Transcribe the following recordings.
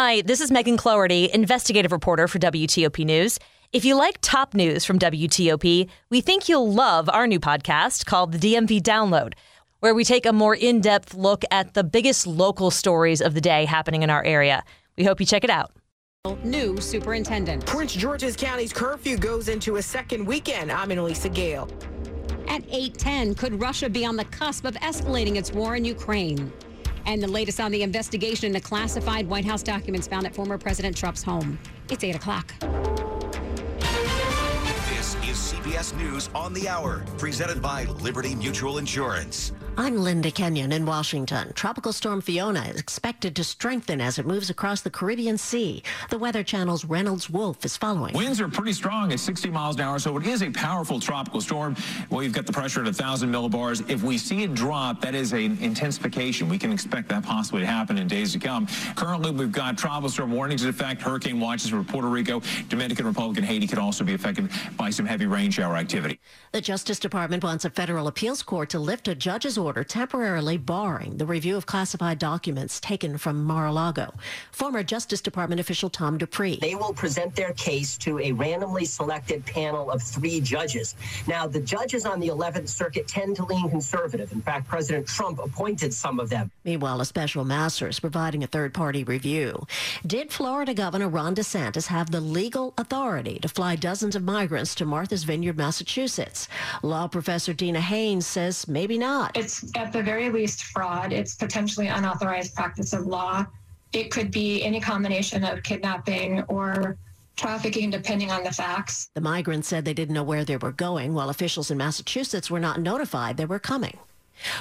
Hi, this is Megan Cloherty, investigative reporter for WTOP News. If you like top news from WTOP, we think you'll love our new podcast called the DMV Download, where we take a more in depth look at the biggest local stories of the day happening in our area. We hope you check it out. New superintendent. Prince George's County's curfew goes into a second weekend. I'm Anna-Lysa Gayle. At 8:10, could Russia be on the cusp of escalating its war in Ukraine? And the latest on the investigation into classified White House documents found at former President Trump's home. It's 8 o'clock. This is CBS News on the Hour, presented by Liberty Mutual Insurance. I'm Linda Kenyon in Washington. Tropical Storm Fiona is expected to strengthen as it moves across the Caribbean Sea. The Weather Channel's Reynolds Wolf is following. Winds are pretty strong at 60 miles an hour, so it is a powerful tropical storm. Well, you've got the pressure at 1,000 millibars. If we see it drop, that is an intensification. We can expect that possibly to happen in days to come. Currently, we've got tropical storm warnings in effect, hurricane watches for Puerto Rico, Dominican Republic, and Haiti could also be affected by some heavy rain shower activity. The Justice Department wants a federal appeals court to lift a judge's order temporarily barring the review of classified documents taken from Mar-a-Lago. Former Justice Department official Tom Dupree. They will present their case to a randomly selected panel of three judges. Now, the judges on the 11th Circuit tend to lean conservative. In fact, President Trump appointed some of them. Meanwhile, a special master is providing a third-party review. Did Florida Governor Ron DeSantis have the legal authority to fly dozens of migrants to Martha's Vineyard, Massachusetts? Law professor Dina Haynes says maybe not. It's at the very least fraud. It's potentially unauthorized practice of law. It could be any combination of kidnapping or trafficking, depending on the facts. The migrants said they didn't know where they were going, while officials in Massachusetts were not notified they were coming.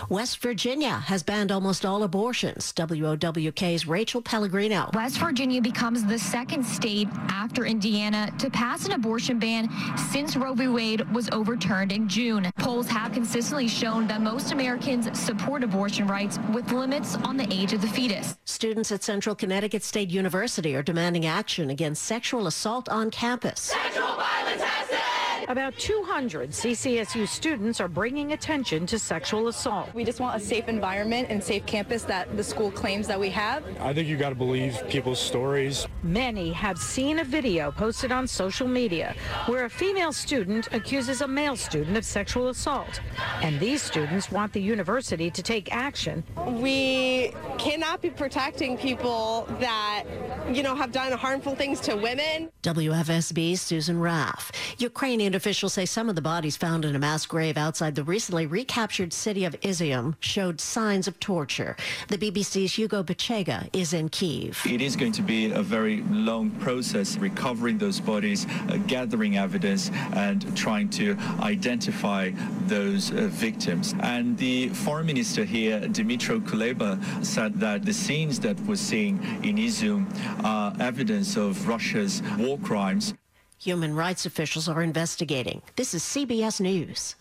West Virginia has banned almost all abortions. WOWK's Rachel Pellegrino. West Virginia becomes the second state after Indiana to pass an abortion ban since Roe v. Wade was overturned in June. Polls have consistently shown that most Americans support abortion rights with limits on the age of the fetus. Students at Central Connecticut State University are demanding action against sexual assault on campus. Sexual violence has to about 200 CCSU students are bringing attention to sexual assault. We just want a safe environment and safe campus that the school claims that we have. I think you got to believe people's stories. Many have seen a video posted on social media where a female student accuses a male student of sexual assault. And these students want the university to take action. We cannot be protecting people that, you know, have done harmful things to women. WFSB's Susan Raff. Ukrainian officials say some of the bodies found in a mass grave outside the recently recaptured city of Izium showed signs of torture. The BBC's Hugo Bachega is in Kiev. It is going to be a very long process recovering those bodies, uh, gathering evidence, and trying to identify those uh, victims. And the foreign minister here, Dmytro Kuleba, said that the scenes that we're seeing in Izium are evidence of Russia's war crimes. Human rights officials are investigating. This is CBS News.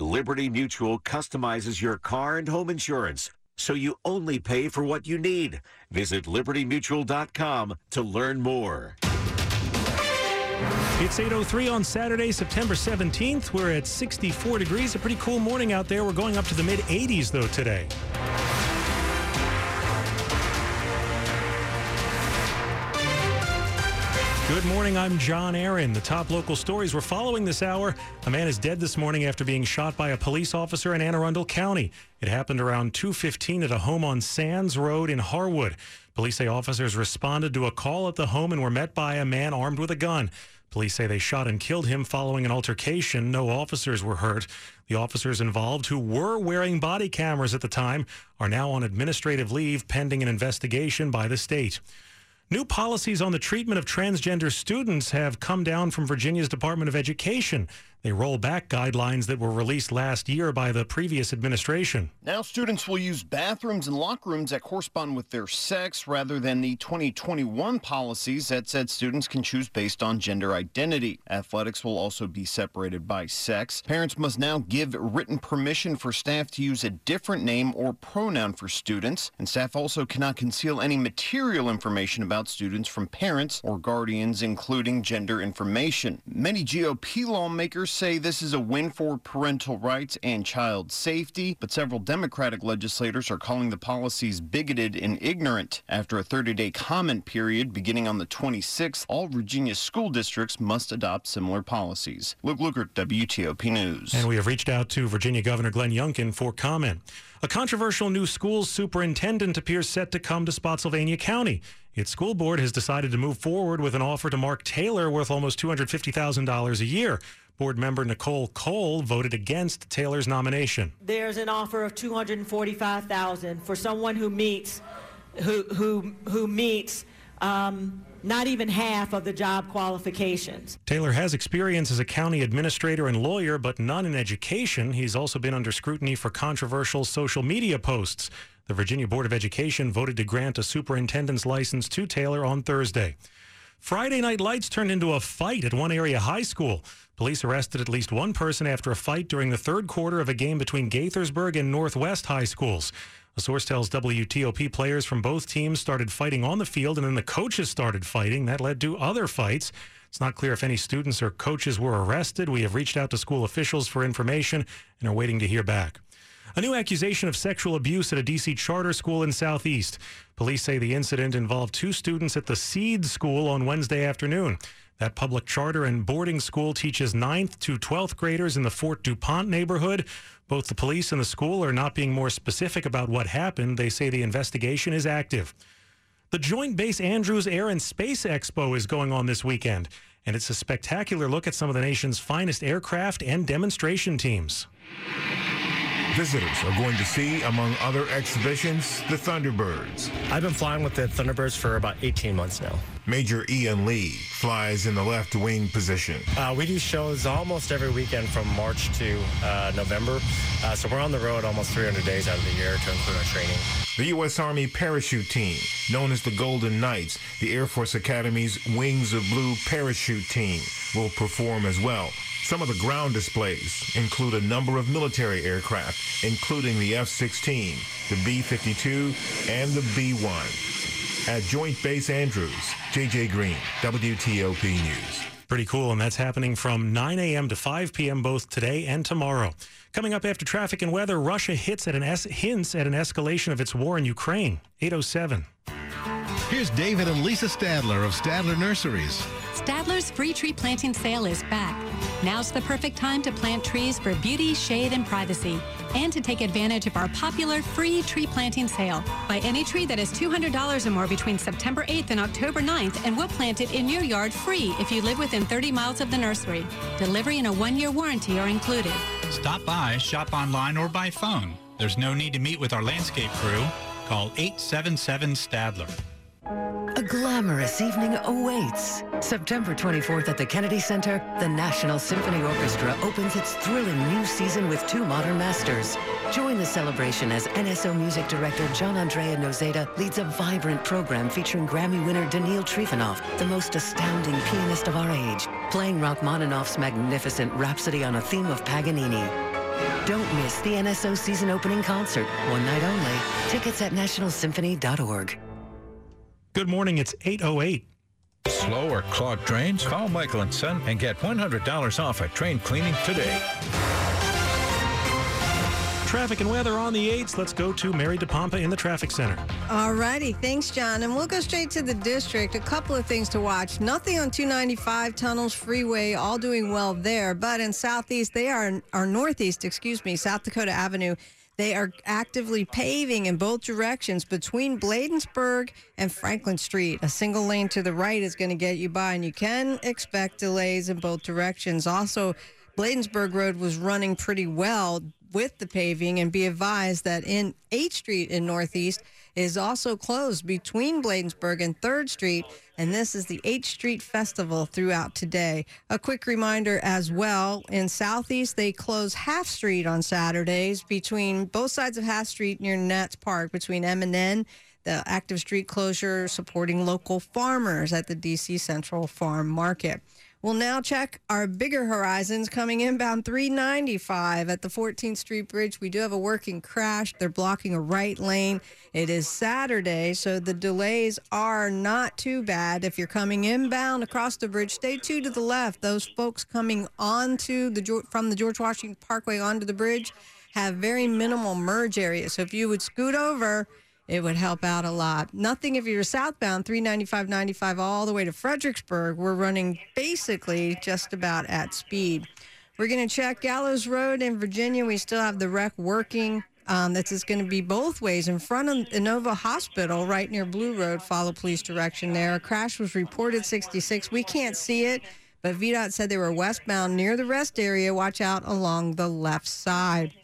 Liberty Mutual customizes your car and home insurance so you only pay for what you need. Visit libertymutual.com to learn more. It's 8.03 on Saturday, September 17th. We're at 64 degrees. A pretty cool morning out there. We're going up to the mid 80s, though, today. Good morning. I'm John Aaron. The top local stories we're following this hour. A man is dead this morning after being shot by a police officer in Anne Arundel County. It happened around 2:15 at a home on Sands Road in Harwood. Police say officers responded to a call at the home and were met by a man armed with a gun. Police say they shot and killed him following an altercation. No officers were hurt. The officers involved, who were wearing body cameras at the time, are now on administrative leave pending an investigation by the state. New policies on the treatment of transgender students have come down from Virginia's Department of Education. They roll back guidelines that were released last year by the previous administration. Now, students will use bathrooms and locker rooms that correspond with their sex rather than the 2021 policies that said students can choose based on gender identity. Athletics will also be separated by sex. Parents must now give written permission for staff to use a different name or pronoun for students, and staff also cannot conceal any material information about students from parents or guardians, including gender information. Many GOP lawmakers say this is a win for parental rights and child safety, but several Democratic legislators are calling the policies bigoted and ignorant. After a 30 day comment period beginning on the 26th, all Virginia school districts must adopt similar policies. Luke Lukert, WTOP News. And we have reached out to Virginia Governor Glenn Youngkin for comment. A controversial new schools superintendent appears set to come to Spotsylvania County. Its school board has decided to move forward with an offer to Mark Taylor worth almost $250,000 a year. Board member Nicole Cole voted against Taylor's nomination. There's an offer of 245,000 for someone who meets who who who meets um, not even half of the job qualifications. Taylor has experience as a county administrator and lawyer, but none in education. He's also been under scrutiny for controversial social media posts. The Virginia Board of Education voted to grant a superintendent's license to Taylor on Thursday. Friday night lights turned into a fight at one area high school. Police arrested at least one person after a fight during the third quarter of a game between Gaithersburg and Northwest high schools. A source tells WTOP players from both teams started fighting on the field and then the coaches started fighting. That led to other fights. It's not clear if any students or coaches were arrested. We have reached out to school officials for information and are waiting to hear back. A new accusation of sexual abuse at a D.C. charter school in Southeast. Police say the incident involved two students at the Seed School on Wednesday afternoon. That public charter and boarding school teaches 9th to 12th graders in the Fort DuPont neighborhood. Both the police and the school are not being more specific about what happened. They say the investigation is active. The Joint Base Andrews Air and Space Expo is going on this weekend, and it's a spectacular look at some of the nation's finest aircraft and demonstration teams. Visitors are going to see, among other exhibitions, the Thunderbirds. I've been flying with the Thunderbirds for about 18 months now. Major Ian Lee flies in the left wing position. Uh, we do shows almost every weekend from March to uh, November. Uh, so we're on the road almost 300 days out of the year to include our training. The U.S. Army parachute team, known as the Golden Knights, the Air Force Academy's Wings of Blue parachute team, will perform as well. Some of the ground displays include a number of military aircraft, including the F-16, the B-52, and the B-1. At Joint Base Andrews, J.J. Green, WTOP News. Pretty cool, and that's happening from 9 a.m. to 5 p.m. both today and tomorrow. Coming up after traffic and weather, Russia hits at an es- hints at an escalation of its war in Ukraine. 807. Here's David and Lisa Stadler of Stadler Nurseries. Stadler's free tree planting sale is back. Now's the perfect time to plant trees for beauty, shade, and privacy, and to take advantage of our popular free tree planting sale. Buy any tree that is $200 or more between September 8th and October 9th, and we'll plant it in your yard free if you live within 30 miles of the nursery. Delivery and a one-year warranty are included. Stop by, shop online, or by phone. There's no need to meet with our landscape crew. Call 877 Stadler. Glamorous evening awaits. September 24th at the Kennedy Center, the National Symphony Orchestra opens its thrilling new season with two modern masters. Join the celebration as NSO music director Gianandrea Noseda leads a vibrant program featuring Grammy winner Daniil Trifonov, the most astounding pianist of our age, playing Rachmaninoff's magnificent Rhapsody on a theme of Paganini. Don't miss the NSO season opening concert, one night only. Tickets at nationalsymphony.org. Good morning. It's 808. Slow or clogged drains? Call Michael and Son and get $100 off a train cleaning today. Traffic and weather on the 8s. Let's go to Mary DePompa in the traffic center. All righty. Thanks, John. And we'll go straight to the district. A couple of things to watch. Nothing on 295 tunnels, freeway, all doing well there. But in southeast, they are, or northeast, excuse me, South Dakota Avenue. They are actively paving in both directions between Bladensburg and Franklin Street. A single lane to the right is going to get you by, and you can expect delays in both directions. Also, Bladensburg Road was running pretty well with the paving, and be advised that in 8th Street in Northeast is also closed between Bladensburg and 3rd Street, and this is the 8th Street Festival throughout today. A quick reminder as well in Southeast, they close Half Street on Saturdays between both sides of Half Street near Nats Park, between M and N. The active street closure supporting local farmers at the DC Central Farm Market. We'll now check our bigger horizons coming inbound 395 at the 14th Street Bridge. We do have a working crash. They're blocking a right lane. It is Saturday, so the delays are not too bad. If you're coming inbound across the bridge, stay two to the left. Those folks coming onto the from the George Washington Parkway onto the bridge have very minimal merge areas. So if you would scoot over, it would help out a lot. Nothing if you're southbound, 395 95 all the way to Fredericksburg. We're running basically just about at speed. We're going to check Gallows Road in Virginia. We still have the wreck working. Um, this is going to be both ways in front of Inova Hospital, right near Blue Road. Follow police direction there. A crash was reported 66. We can't see it, but VDOT said they were westbound near the rest area. Watch out along the left side.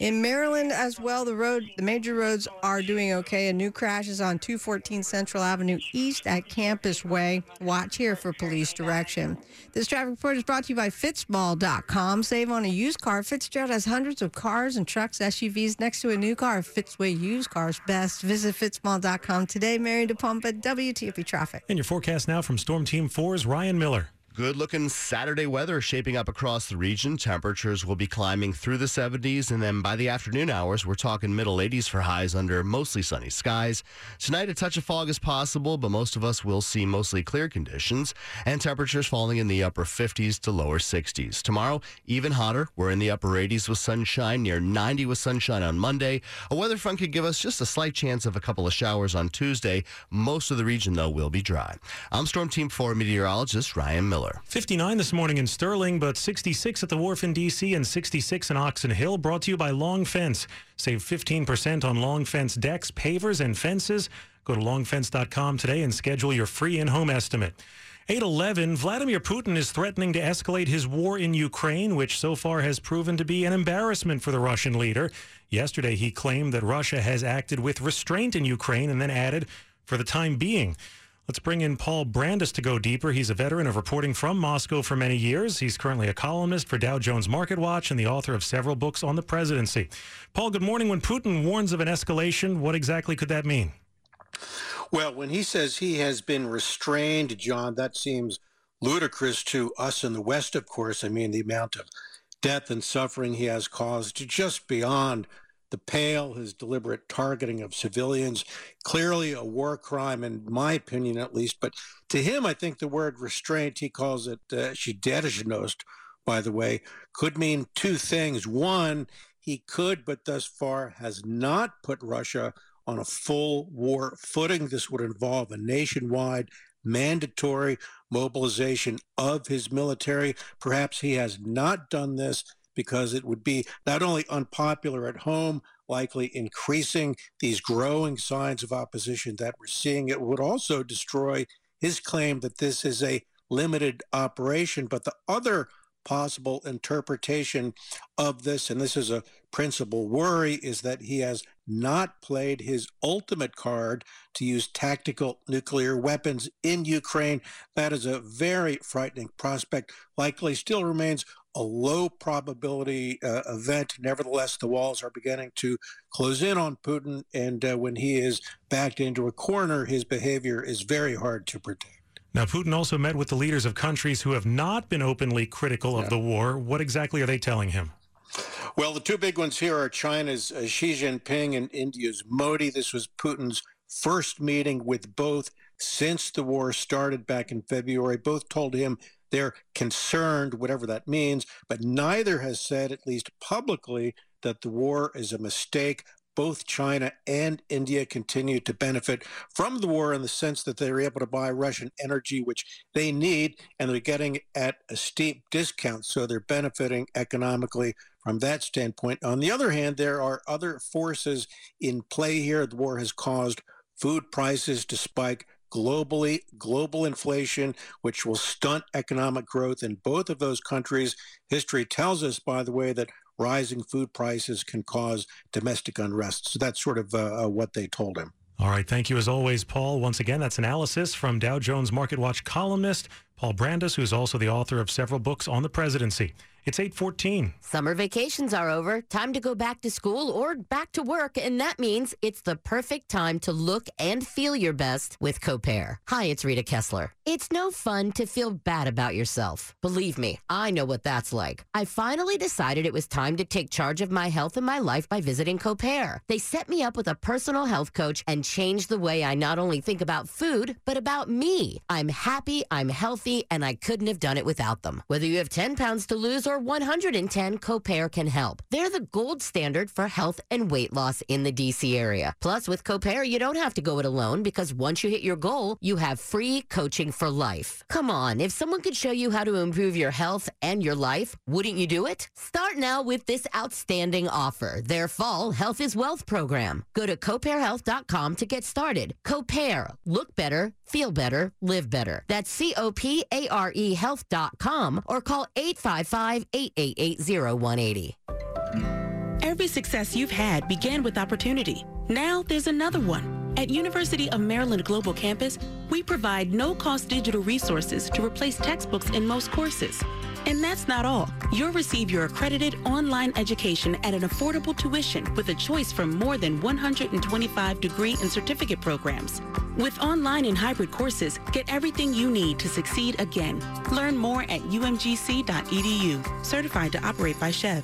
In Maryland as well, the road, the major roads are doing okay. A new crash is on 214 Central Avenue East at Campus Way. Watch here for police direction. This traffic report is brought to you by Fitzmall.com. Save on a used car. Fitzgerald has hundreds of cars and trucks, SUVs next to a new car. Fitzway used cars best. Visit Fitzmall.com today. Mary DePompa WTOP Traffic. And your forecast now from Storm Team 4's Ryan Miller. Good looking Saturday weather shaping up across the region. Temperatures will be climbing through the 70s, and then by the afternoon hours, we're talking middle 80s for highs under mostly sunny skies. Tonight, a touch of fog is possible, but most of us will see mostly clear conditions, and temperatures falling in the upper 50s to lower 60s. Tomorrow, even hotter. We're in the upper 80s with sunshine, near 90 with sunshine on Monday. A weather front could give us just a slight chance of a couple of showers on Tuesday. Most of the region, though, will be dry. I'm Storm Team 4 meteorologist Ryan Miller. Miller. 59 this morning in Sterling, but 66 at the Wharf in D.C. and 66 in Oxon Hill. Brought to you by Long Fence. Save 15% on Long Fence decks, pavers, and fences. Go to longfence.com today and schedule your free in-home estimate. 811, Vladimir Putin is threatening to escalate his war in Ukraine, which so far has proven to be an embarrassment for the Russian leader. Yesterday, he claimed that Russia has acted with restraint in Ukraine and then added, for the time being. Let's bring in Paul Brandus to go deeper. He's a veteran of reporting from Moscow for many years. He's currently a columnist for Dow Jones Market Watch and the author of several books on the presidency. Paul, good morning. When Putin warns of an escalation, what exactly could that mean? Well, when he says he has been restrained, John, that seems ludicrous to us in the West, of course. I mean, the amount of death and suffering he has caused just beyond the pale, his deliberate targeting of civilians, clearly a war crime, in my opinion at least. But to him, I think the word restraint, he calls it she uh, Shiddershnost, by the way, could mean two things. One, he could, but thus far has not put Russia on a full war footing. This would involve a nationwide mandatory mobilization of his military. Perhaps he has not done this because it would be not only unpopular at home, likely increasing these growing signs of opposition that we're seeing, it would also destroy his claim that this is a limited operation. But the other possible interpretation of this, and this is a principal worry, is that he has not played his ultimate card to use tactical nuclear weapons in Ukraine. That is a very frightening prospect. Likely still remains a low probability uh, event. Nevertheless, the walls are beginning to close in on Putin. And uh, when he is backed into a corner, his behavior is very hard to predict. Now, Putin also met with the leaders of countries who have not been openly critical of yeah. the war. What exactly are they telling him? Well, the two big ones here are China's uh, Xi Jinping and India's Modi. This was Putin's first meeting with both since the war started back in February. Both told him they're concerned, whatever that means, but neither has said, at least publicly, that the war is a mistake. Both China and India continue to benefit from the war in the sense that they're able to buy Russian energy, which they need, and they're getting at a steep discount. So they're benefiting economically from that standpoint. On the other hand, there are other forces in play here. The war has caused food prices to spike globally, global inflation, which will stunt economic growth in both of those countries. History tells us, by the way, that rising food prices can cause domestic unrest. So that's sort of uh, uh, what they told him. All right. Thank you as always, Paul. Once again, that's analysis from Dow Jones Market Watch columnist Paul Brandus, who's also the author of several books on the presidency. It's 814. Summer vacations are over. Time to go back to school or back to work, and that means it's the perfect time to look and feel your best with Copare. Hi, it's Rita Kessler. It's no fun to feel bad about yourself. Believe me, I know what that's like. I finally decided it was time to take charge of my health and my life by visiting Copare. They set me up with a personal health coach and changed the way I not only think about food, but about me. I'm happy, I'm healthy, and I couldn't have done it without them. Whether you have 10 pounds to lose or 110, Copare can help. They're the gold standard for health and weight loss in the DC area. Plus, with Copare, you don't have to go it alone because once you hit your goal, you have free coaching for life. Come on, if someone could show you how to improve your health and your life, wouldn't you do it? Start now with this outstanding offer, their fall Health is Wealth program. Go to coparehealth.com to get started. Copare, look better, feel better, live better. That's C O P A R E health.com or call 855 888 0180. Every success you've had began with opportunity. Now there's another one. At University of Maryland Global Campus, we provide no-cost digital resources to replace textbooks in most courses. And that's not all. You'll receive your accredited online education at an affordable tuition with a choice from more than 125 degree and certificate programs. With online and hybrid courses, get everything you need to succeed again. Learn more at umgc.edu. Certified to operate by SCHEV.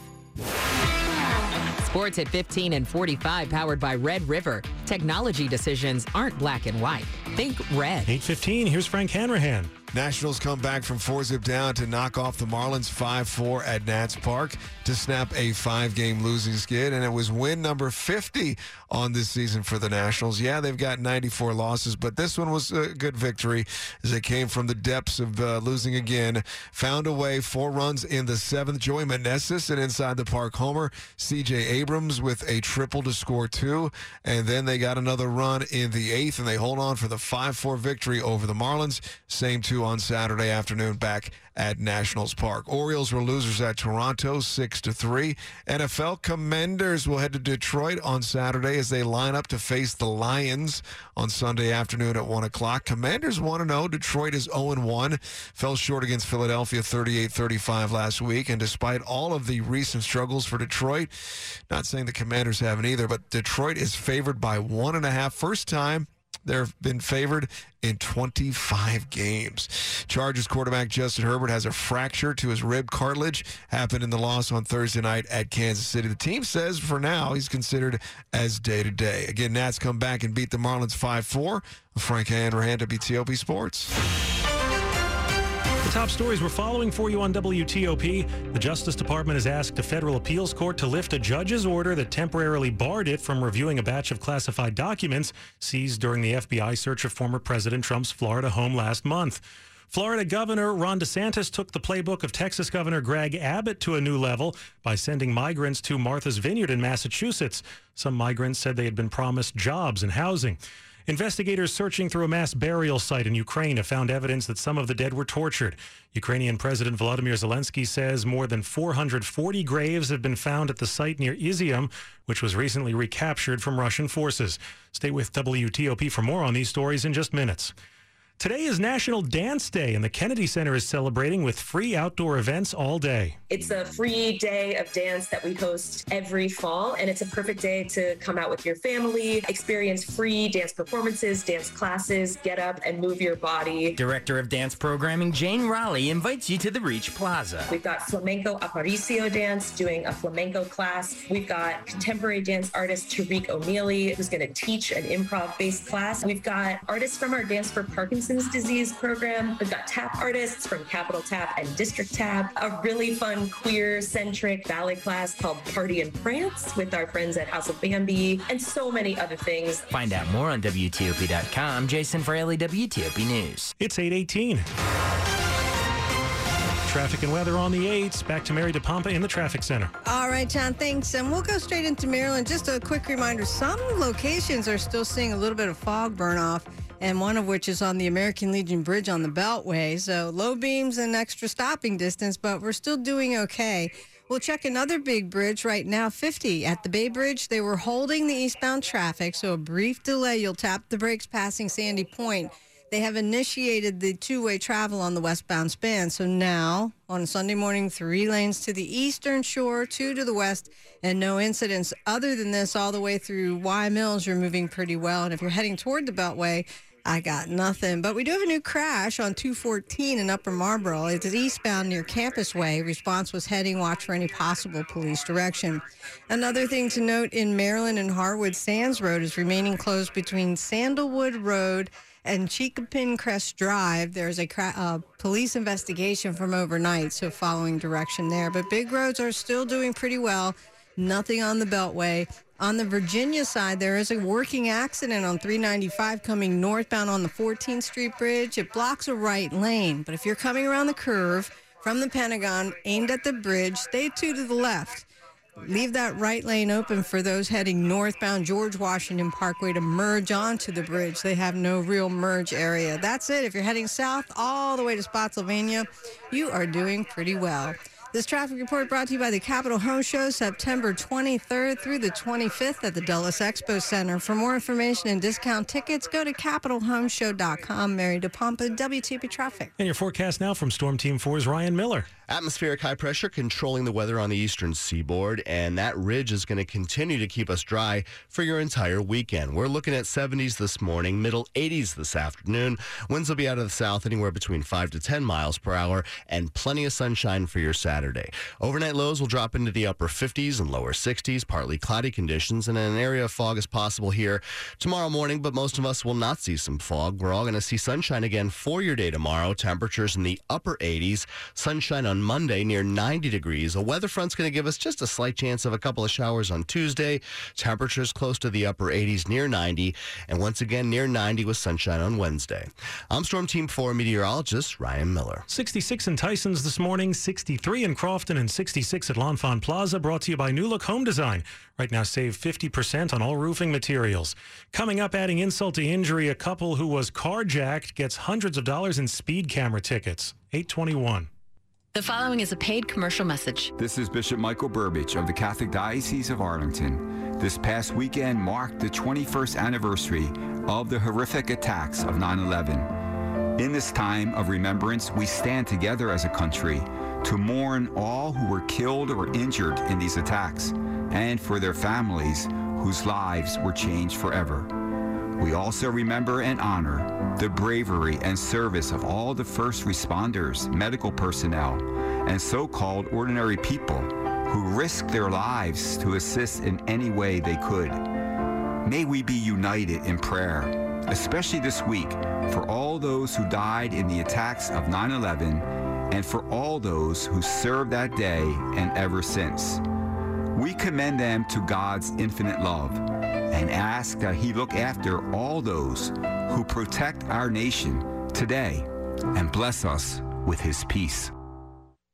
Sports at 15 and 45 powered by Red River. Technology decisions aren't black and white. Think red. 815, here's Frank Hanrahan. Nationals come back from four zip down to knock off the Marlins 5 4 at Nats Park to snap a five game losing skid. And it was win number 50 on this season for the Nationals. Yeah, they've got 94 losses, but this one was a good victory as they came from the depths of uh, losing again. Found a way, four runs in the seventh. Joey Meneses, an inside the park homer. CJ Abrams with a triple to score two. And then they got another run in the eighth, and they hold on for the 5 4 victory over the Marlins. Same two on Saturday afternoon back at Nationals Park. Orioles were losers at Toronto, six to three. NFL Commanders will head to Detroit on Saturday as they line up to face the Lions on Sunday afternoon at one o'clock. Commanders want to know Detroit is 0 1, fell short against Philadelphia 38-35 last week, and despite all of the recent struggles for Detroit, not saying the Commanders haven't either, but Detroit is favored by one and a half. First time They've been favored in 25 games. Chargers quarterback Justin Herbert has a fracture to his rib cartilage. Happened in the loss on Thursday night at Kansas City. The team says for now he's considered as day to day. Again, Nats come back and beat the Marlins 5 4. Frank Hanrahan, WTOP Sports. The top stories we're following for you on WTOP. The Justice Department has asked a federal appeals court to lift a judge's order that temporarily barred it from reviewing a batch of classified documents seized during the FBI search of former President Trump's Florida home last month. Florida Governor Ron DeSantis took the playbook of Texas Governor Greg Abbott to a new level by sending migrants to Martha's Vineyard in Massachusetts. Some migrants said they had been promised jobs and housing. Investigators searching through a mass burial site in Ukraine have found evidence that some of the dead were tortured. Ukrainian President Volodymyr Zelensky says more than 440 graves have been found at the site near Izium, which was recently recaptured from Russian forces. Stay with WTOP for more on these stories in just minutes. Today is National Dance Day, and the Kennedy Center is celebrating with free outdoor events all day. It's a free day of dance that we host every fall, and it's a perfect day to come out with your family, experience free dance performances, dance classes, get up and move your body. Director of Dance Programming Jane Raleigh invites you to the Reach Plaza. We've got flamenco aparicio dance doing a flamenco class. We've got contemporary dance artist Tariq O'Meally, who's going to teach an improv based class. We've got artists from our Dance for Parkinson's disease program. We've got tap artists from Capital Tap and District Tap, a really fun queer centric ballet class called Party in France with our friends at House of Bambi, and so many other things. Find out more on WTOP.com. Jason Fraley, WTOP News. It's 818. Traffic and weather on the 8s. Back to Mary DePompa in the traffic center. All right, John, thanks. And we'll go straight into Maryland. Just a quick reminder some locations are still seeing a little bit of fog burn off and one of which is on the American Legion Bridge on the Beltway. So low beams and extra stopping distance, but we're still doing okay. We'll check another big bridge right now, 50 at the Bay Bridge. They were holding the eastbound traffic, so a brief delay. You'll tap the brakes passing Sandy Point. they have initiated the two-way travel on the westbound span. So now, on Sunday morning, three lanes to the eastern shore, two to the west, and no incidents. Other than this, all the way through Wye Mills, you're moving pretty well. And if you're heading toward the Beltway, I got nothing. But we do have a new crash on 214 in Upper Marlboro. It's eastbound near Campus Way. Response was heading. Watch for any possible police direction. Another thing to note in Maryland and Harwood, Sands Road is remaining closed between Sandalwood Road and Chicopin Crest Drive. There's a cra- uh, police investigation from overnight, so following direction there. But big roads are still doing pretty well. Nothing on the Beltway. On the Virginia side, there is a working accident on 395 coming northbound on the 14th Street Bridge. It blocks a right lane, but if you're coming around the curve from the Pentagon aimed at the bridge, stay two to the left. Leave that right lane open for those heading northbound George Washington Parkway to merge onto the bridge. They have no real merge area. That's it. If you're heading south all the way to Spotsylvania, you are doing pretty well. This traffic report brought to you by the Capitol Home Show, September 23rd through the 25th at the Dulles Expo Center. For more information and discount tickets, go to capitolhomeshow.com. Mary DePompa, WTP Traffic. And your forecast now from Storm Team 4's Ryan Miller. Atmospheric high pressure controlling the weather on the eastern seaboard, and that ridge is going to continue to keep us dry for your entire weekend. We're looking at 70s this morning, middle 80s this afternoon. Winds will be out of the south anywhere between 5 to 10 miles per hour, and plenty of sunshine for your Saturday. Overnight lows will drop into the upper 50s and lower 60s, partly cloudy conditions, and an area of fog is possible here tomorrow morning, but most of us will not see some fog. We're all going to see sunshine again for your day tomorrow. Temperatures in the upper 80s, sunshine on Monday near 90 degrees. A weather front's going to give us just a slight chance of a couple of showers on Tuesday. Temperatures close to the upper 80s near 90, and once again near 90 with sunshine on Wednesday. I'm Storm Team 4 meteorologist Ryan Miller. 66 in Tyson's this morning, 63 in Crofton, and 66 at L'Enfant Plaza. Brought to you by New Look Home Design. Right now, save 50% on all roofing materials. Coming up, adding insult to injury, a couple who was carjacked gets hundreds of dollars in speed camera tickets. 821. The following is a paid commercial message. This is Bishop Michael Burbidge of the Catholic Diocese of Arlington. This past weekend marked the 21st anniversary of the horrific attacks of 9 11. In this time of remembrance, we stand together as a country to mourn all who were killed or injured in these attacks and for their families whose lives were changed forever. We also remember and honor the bravery and service of all the first responders, medical personnel, and so called ordinary people who risked their lives to assist in any way they could. May we be united in prayer, especially this week, for all those who died in the attacks of 9 11 and for all those who served that day and ever since. We commend them to God's infinite love and ask that He look after all those who protect our nation today and bless us with His peace.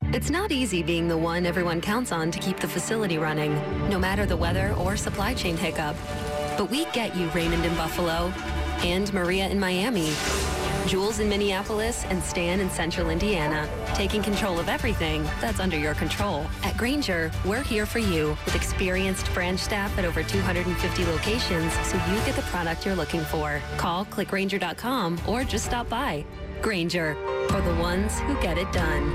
It's not easy being the one everyone counts on to keep the facility running, no matter the weather or supply chain hiccup. But we get you, Raymond in Buffalo, and Maria in Miami, Jules in Minneapolis, and Stan in Central Indiana, taking control of everything that's under your control. At Grainger, we're here for you with experienced branch staff at over 250 locations so you get the product you're looking for. Call click grainger.com or just stop by. Grainger, for the ones who get it done.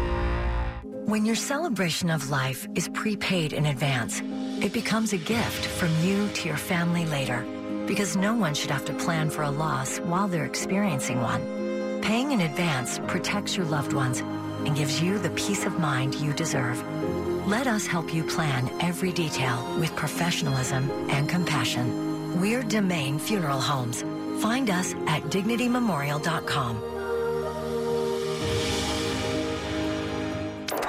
When your celebration of life is prepaid in advance, it becomes a gift from you to your family later. Because no one should have to plan for a loss while they're experiencing one. Paying in advance protects your loved ones and gives you the peace of mind you deserve. Let us help you plan every detail with professionalism and compassion. We're Domain Funeral Homes. Find us at dignitymemorial.com.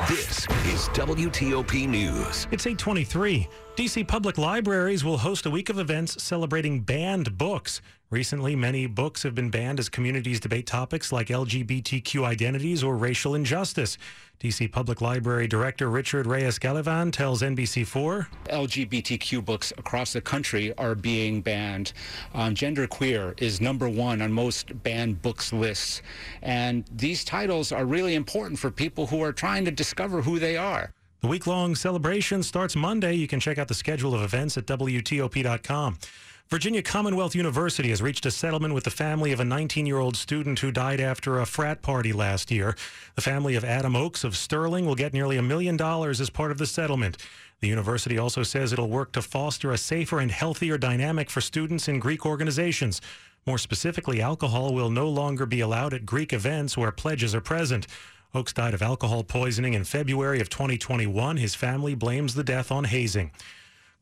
This is WTOP News. It's 823. DC Public Libraries will host a week of events celebrating banned books. Recently, many books have been banned as communities debate topics like LGBTQ identities or racial injustice. DC Public Library Director Richard Reyes Gavilan tells NBC4 LGBTQ books across the country are being banned. Um, genderqueer is number one on most banned books lists. And these titles are really important for people who are trying to discover who they are. The week long celebration starts Monday. You can check out the schedule of events at WTOP.com. Virginia Commonwealth University has reached a settlement with the family of a 19 year old student who died after a frat party last year. The family of Adam Oakes of Sterling will get nearly a million dollars as part of the settlement. The university also says it'll work to foster a safer and healthier dynamic for students in Greek organizations. More specifically, alcohol will no longer be allowed at Greek events where pledges are present. Oakes died of alcohol poisoning in February of 2021. His family blames the death on hazing.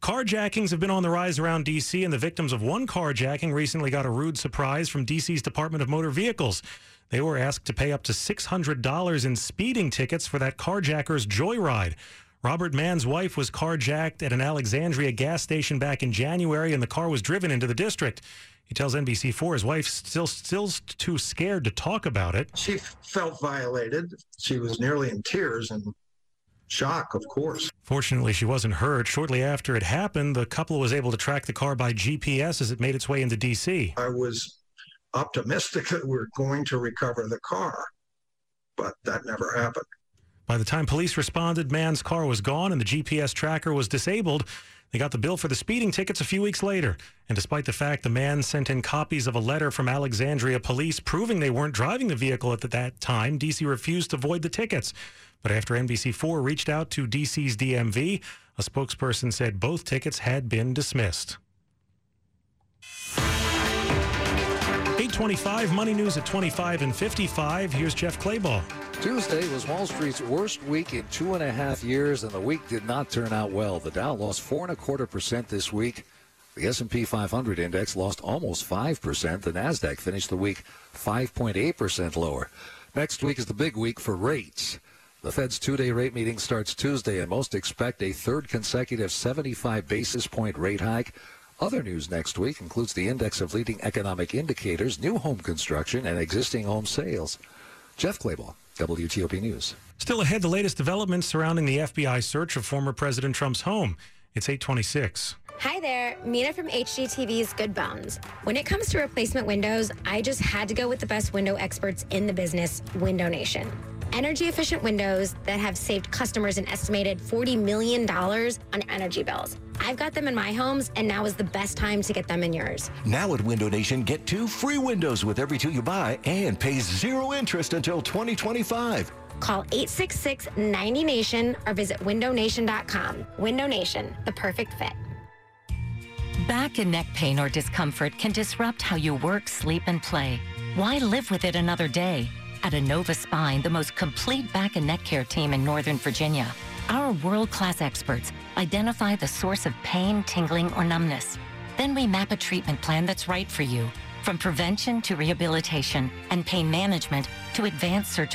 Carjackings have been on the rise around D.C., and the victims of one carjacking recently got a rude surprise from D.C.'s Department of Motor Vehicles. They were asked to pay up to $600 in speeding tickets for that carjacker's joyride. Robert Mann's wife was carjacked at an Alexandria gas station back in January, and the car was driven into the district. He tells NBC4 his wife's still still too scared to talk about it. She felt violated. She was nearly in tears and shock, of course. Fortunately, she wasn't hurt. Shortly after it happened, the couple was able to track the car by GPS as it made its way into D.C. I was optimistic that we are going to recover the car, but that never happened. By the time police responded, Mann's car was gone and the GPS tracker was disabled. They got the bill for the speeding tickets a few weeks later. And despite the fact the man sent in copies of a letter from Alexandria police proving they weren't driving the vehicle at that time, DC refused to void the tickets. But after NBC4 reached out to DC's DMV, a spokesperson said both tickets had been dismissed. 825 Money News at 25 and 55. Here's Jeff Clabaugh. Tuesday was Wall Street's worst week in two and a half years, and the week did not turn out well. The Dow lost four and a quarter percent this week. The S&P 500 index lost almost five percent. The Nasdaq finished the week 5.8 percent lower. Next week is the big week for rates. The Fed's two-day rate meeting starts Tuesday, and most expect a third consecutive 75 basis point rate hike. Other news next week includes the index of leading economic indicators, new home construction, and existing home sales. Jeff Clabaugh, WTOP News. Still ahead, the latest developments surrounding the FBI search of former President Trump's home. It's 826. Hi there, Mina from HGTV's Good Bones. When it comes to replacement windows, I just had to go with the best window experts in the business, Window Nation. Energy efficient windows that have saved customers an estimated $40 million on energy bills. I've got them in my homes, and now is the best time to get them in yours. Now at Window Nation, get two free windows with every two you buy and pay zero interest until 2025. Call 866 90 Nation or visit windownation.com. Window Nation, the perfect fit. Back and neck pain or discomfort can disrupt how you work, sleep, and play. Why live with it another day? At Inova Spine, the most complete back and neck care team in Northern Virginia, our world-class experts identify the source of pain, tingling, or numbness. Then we map a treatment plan that's right for you, from prevention to rehabilitation and pain management to advanced surgical